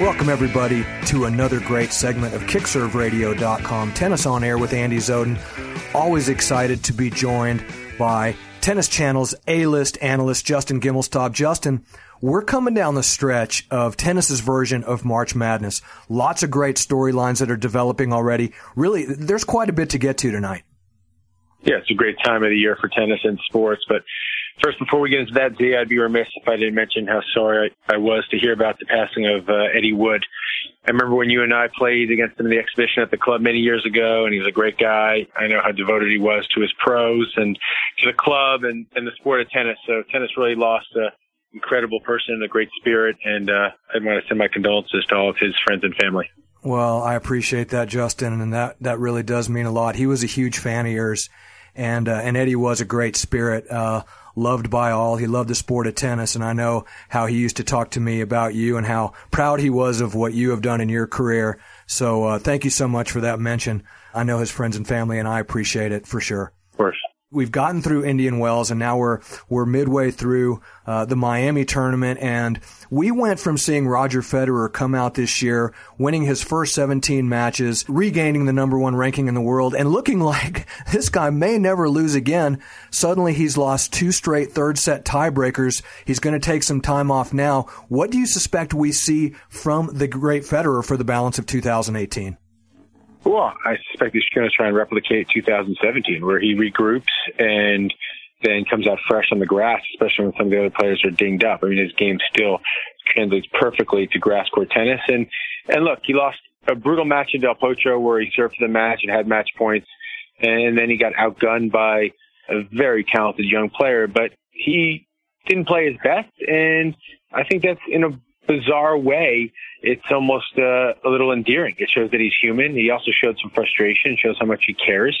Welcome, everybody, to another great segment of KickServeRadio.com Tennis on Air with Andy Zoden. Always excited to be joined by Tennis Channel's A-list analyst, Justin Gimelstob. Justin, we're coming down the stretch of tennis's version of March Madness. Lots of great storylines that are developing already. Really, there's quite a bit to get to tonight. Yeah, it's a great time of the year for tennis and sports. But first, before we get into that, Z, I'd be remiss if I didn't mention how sorry I, was to hear about the passing of uh, Eddie Wood. I remember when you and I played against him in the exhibition at the club many years ago, and he was a great guy. I know how devoted he was to his pros and to the club and, and the sport of tennis. So tennis really lost an incredible person and a great spirit, and uh, I want to send my condolences to all of his friends and family. Well, I appreciate that, Justin, and that that really does mean a lot. He was a huge fan of yours, and uh, and Eddie was a great spirit, uh, loved by all. He loved the sport of tennis, and I know how he used to talk to me about you and how proud he was of what you have done in your career. So uh, thank you so much for that mention. I know his friends and family, and I appreciate it for sure. We've gotten through Indian Wells and now we're we're midway through uh, the Miami tournament. And we went from seeing Roger Federer come out this year winning his first 17 matches regaining the number 1 ranking in the world and looking like this guy may never lose again. Suddenly he's lost two straight third set tiebreakers. He's going to take some time off now. What do you suspect we see from the great Federer for the balance of 2018 well, I suspect he's going to try and replicate 2017, where he regroups and then comes out fresh on the grass, especially when some of the other players are dinged up. I mean, his game still translates perfectly to grass court tennis. And and look, he lost a brutal match in Del Potro where he served the match and had match points, and then he got outgunned by a very talented young player. But he didn't play his best, and I think that's in a bizarre way it's almost uh, a little endearing. It shows that he's human. He also showed some frustration, shows how much he cares.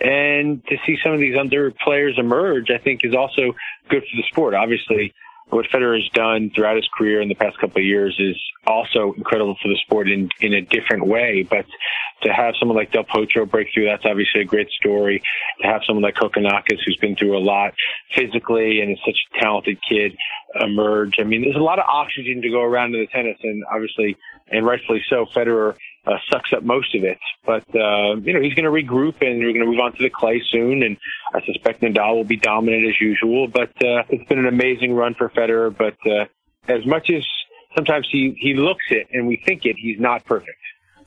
And to see some of these under players emerge, I think is also good for the sport. Obviously, what Federer has done throughout his career in the past couple of years is also incredible for the sport in, in a different way. But to have someone like Del Potro break through, that's obviously a great story. To have someone like Kokkinakis, who's been through a lot physically and is such a talented kid, emerge. I mean, there's a lot of oxygen to go around in the tennis, and obviously, and rightfully so, Federer uh, sucks up most of it. But uh, you know, he's going to regroup, and we're going to move on to the clay soon. And I suspect Nadal will be dominant as usual. But uh, it's been an amazing run for Federer. But uh, as much as sometimes he he looks it and we think it, he's not perfect.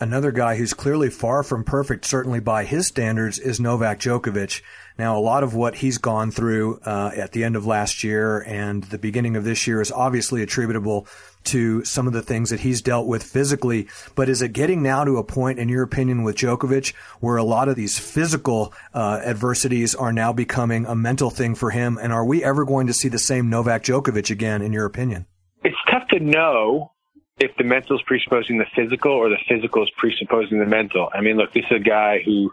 Another guy who's clearly far from perfect, certainly by his standards, is Novak Djokovic. Now, a lot of what he's gone through uh, at the end of last year and the beginning of this year is obviously attributable to some of the things that he's dealt with physically. But is it getting now to a point, in your opinion, with Djokovic, where a lot of these physical uh, adversities are now becoming a mental thing for him? And are we ever going to see the same Novak Djokovic again, in your opinion? It's tough to know if the mental is presupposing the physical or the physical is presupposing the mental. I mean, look, this is a guy who,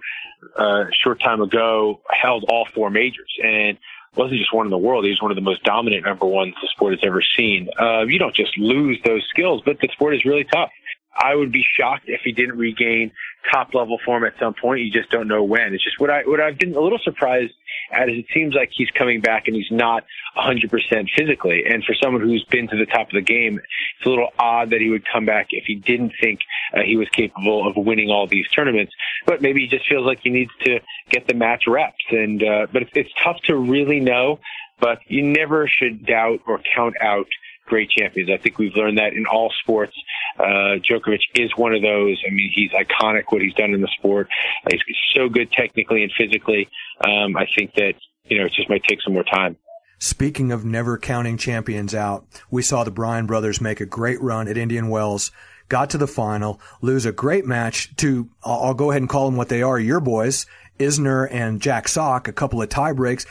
uh, a short time ago held all four majors and wasn't just one in the world. He was one of the most dominant number ones the sport has ever seen. Uh, you don't just lose those skills, but the sport is really tough. I would be shocked if he didn't regain top level form at some point. You just don't know when. It's just what I what I've been a little surprised at is it seems like he's coming back and he's not 100% physically. And for someone who's been to the top of the game, it's a little odd that he would come back if he didn't think uh, he was capable of winning all these tournaments. But maybe he just feels like he needs to get the match reps. And uh, but it's, it's tough to really know. But you never should doubt or count out great champions. I think we've learned that in all sports. Uh, Djokovic is one of those. I mean, he's iconic what he's done in the sport. Uh, he's so good technically and physically. Um, I think that, you know, it just might take some more time. Speaking of never counting champions out, we saw the Bryan brothers make a great run at Indian Wells, got to the final, lose a great match to, I'll go ahead and call them what they are, your boys, Isner and Jack Sock, a couple of tie breaks.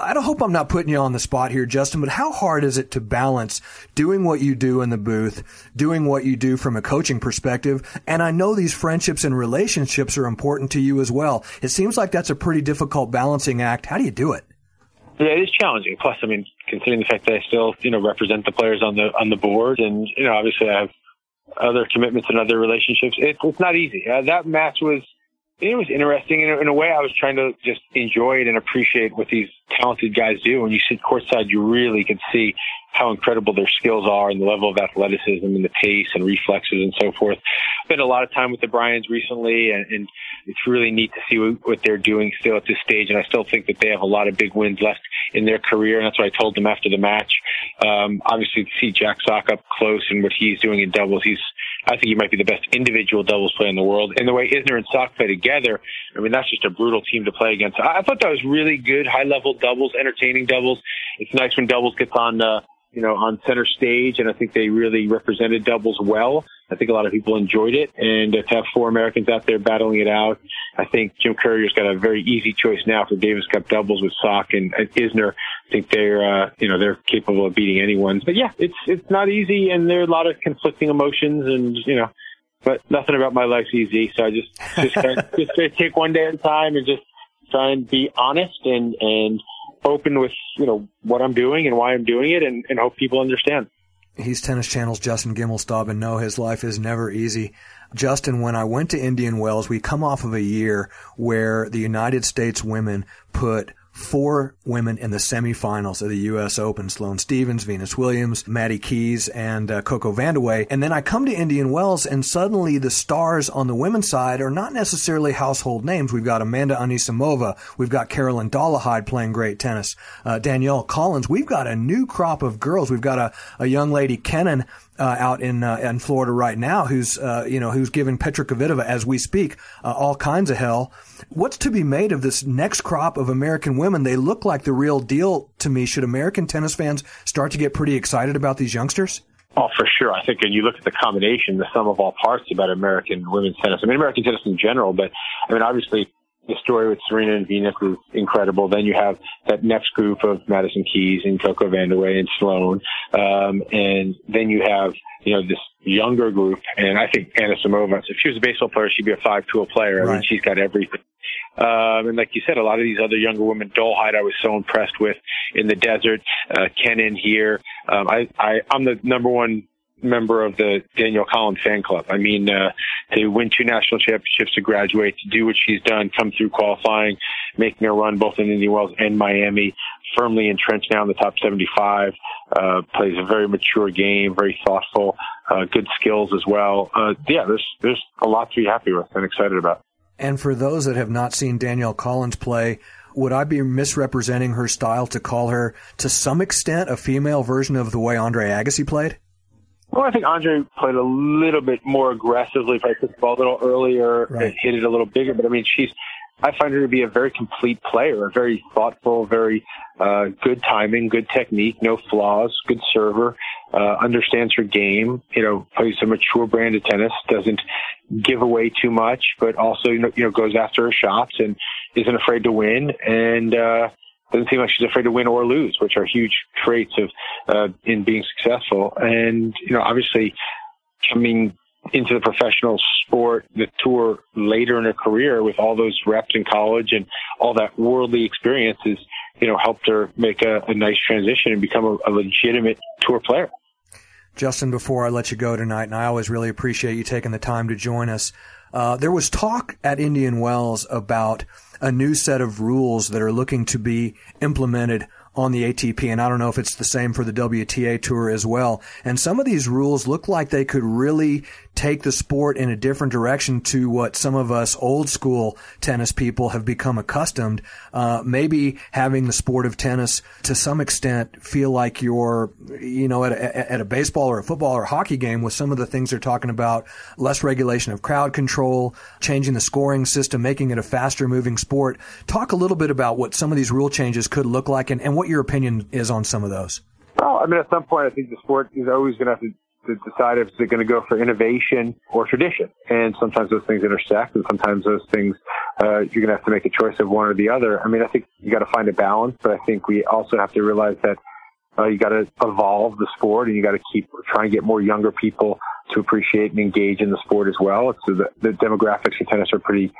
I don't hope I'm not putting you on the spot here, Justin, but how hard is it to balance doing what you do in the booth, doing what you do from a coaching perspective? And I know these friendships and relationships are important to you as well. It seems like that's a pretty difficult balancing act. How do you do it? Yeah, it is challenging. Plus, I mean, considering the fact that I still, you know, represent the players on the on the board, and you know, obviously I have other commitments and other relationships. It, it's not easy. Uh, that match was it was interesting. In a, in a way, I was trying to just enjoy it and appreciate what these talented guys do. When you sit courtside, you really can see how incredible their skills are and the level of athleticism and the pace and reflexes and so forth. Spent a lot of time with the Bryans recently, and, and it's really neat to see what, what they're doing still at this stage. And I still think that they have a lot of big wins left in their career, and that's what I told them after the match. Um, obviously, to see Jack Sock up close and what he's doing in doubles, he's I think he might be the best individual doubles player in the world. And the way Isner and Sock play together, I mean, that's just a brutal team to play against. I, thought that was really good, high level doubles, entertaining doubles. It's nice when doubles gets on. Uh, you know, on center stage, and I think they really represented doubles well. I think a lot of people enjoyed it, and to have four Americans out there battling it out, I think Jim Courier's got a very easy choice now for Davis Cup doubles with Sock and Isner. I think they're, uh, you know, they're capable of beating anyone. But yeah, it's it's not easy, and there are a lot of conflicting emotions, and you know, but nothing about my life's easy. So I just just kind of, just take one day at a time and just try and be honest and and open with you know what I'm doing and why I'm doing it, and, and hope people understand. He's Tennis Channel's Justin Gimelstob, and no, his life is never easy. Justin, when I went to Indian Wells, we come off of a year where the United States women put four women in the semifinals of the U.S. Open: Sloane Stevens, Venus Williams, Maddie Keys, and uh, Coco Vandeweghe. And then I come to Indian Wells, and suddenly the stars on the women's side are not necessarily household names. We've got Amanda Anisimova, we've got Caroline Dolehide playing great tennis, uh, Danielle Collins. We've got a new crop of girls. We've got a, a young lady, Kenin, uh, out in uh, in Florida right now, who's uh, you know who's giving Petra Kvitova as we speak uh, all kinds of hell. What's to be made of this next crop of American women? They look like the real deal to me. Should American tennis fans start to get pretty excited about these youngsters? Oh, for sure. I think and you look at the combination, the sum of all parts about American women's tennis. I mean, American tennis in general, but I mean, obviously the story with Serena and Venus is incredible. Then you have that next group of Madison Keys and Coco Vandeweghe and Sloane. Um, and then you have, you know, this younger group. And I think Anna Samova, if she was a baseball player, she'd be a 5-tool player. Right. I mean, she's got everything. Um, and like you said, a lot of these other younger women, Dolehide, I was so impressed with in the desert. Uh, Kenin here. Um, I, I, I'm the number one member of the Danielle Collins fan club. I mean, uh, to win two national championships, to graduate, to do what she's done, come through qualifying, making a run both in Indian Wells and Miami, firmly entrenched now in the top 75, uh, plays a very mature game, very thoughtful, uh, good skills as well. Uh, yeah, there's, there's a lot to be happy with and excited about. And for those that have not seen Danielle Collins play, would I be misrepresenting her style to call her, to some extent, a female version of the way Andre Agassi played? Well, I think Andre played a little bit more aggressively, probably took the ball a little earlier, right. hit it a little bigger. But I mean, she's, I find her to be a very complete player, a very thoughtful, very uh, good timing, good technique, no flaws, good server, uh, understands her game, you know, plays a mature brand of tennis, doesn't give away too much, but also, you know, you know goes after her shots and isn't afraid to win. And, uh, doesn't seem like she's afraid to win or lose, which are huge traits of uh, in being successful. And you know, obviously, coming into the professional sport, the tour later in her career with all those reps in college and all that worldly experiences, you know, helped her make a, a nice transition and become a, a legitimate tour player. Justin, before I let you go tonight, and I always really appreciate you taking the time to join us. Uh, there was talk at Indian Wells about a new set of rules that are looking to be implemented on the ATP, and I don't know if it's the same for the WTA Tour as well. And some of these rules look like they could really take the sport in a different direction to what some of us old school tennis people have become accustomed. Uh, maybe having the sport of tennis to some extent feel like you're, you know, at a, at a baseball or a football or a hockey game with some of the things they're talking about, less regulation of crowd control, changing the scoring system, making it a faster moving sport. Talk a little bit about what some of these rule changes could look like and, and what your opinion is on some of those. Well, I mean, at some point, I think the sport is always going to have to decide if they're going to go for innovation or tradition. And sometimes those things intersect, and sometimes those things uh, you're going to have to make a choice of one or the other. I mean, I think you got to find a balance, but I think we also have to realize that uh, you got to evolve the sport, and you got to keep trying to get more younger people to appreciate and engage in the sport as well. So the, the demographics of tennis are pretty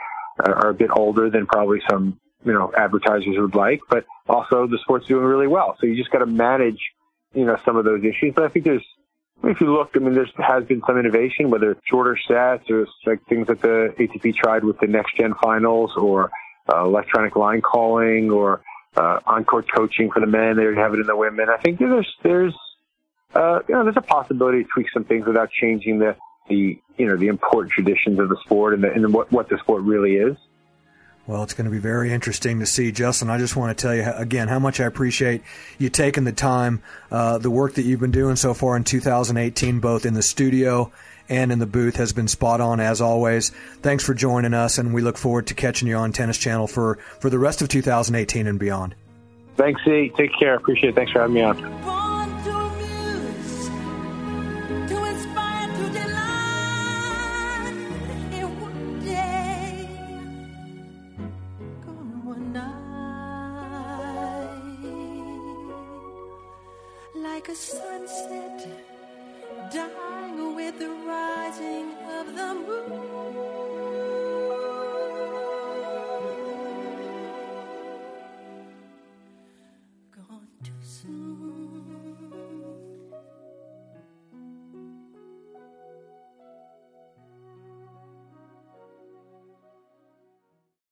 uh, are a bit older than probably some you know advertisers would like, but also the sport's doing really well. So you just got to manage you know some of those issues. But I think there's if you look, I mean, there has been some innovation, whether it's shorter sets or like things that the ATP tried with the next gen finals or uh, electronic line calling or uh, on-court coaching for the men. They have it in the women. I think there's there's uh, you know, there's a possibility to tweak some things without changing the, the, you know, the important traditions of the sport and, the, and what, what the sport really is. Well, it's going to be very interesting to see, Justin. I just want to tell you again how much I appreciate you taking the time, uh, the work that you've been doing so far in 2018, both in the studio and in the booth, has been spot on as always. Thanks for joining us, and we look forward to catching you on Tennis Channel for for the rest of 2018 and beyond. Thanks, Z. Take care. Appreciate it. Thanks for having me on. With the rising of the moon.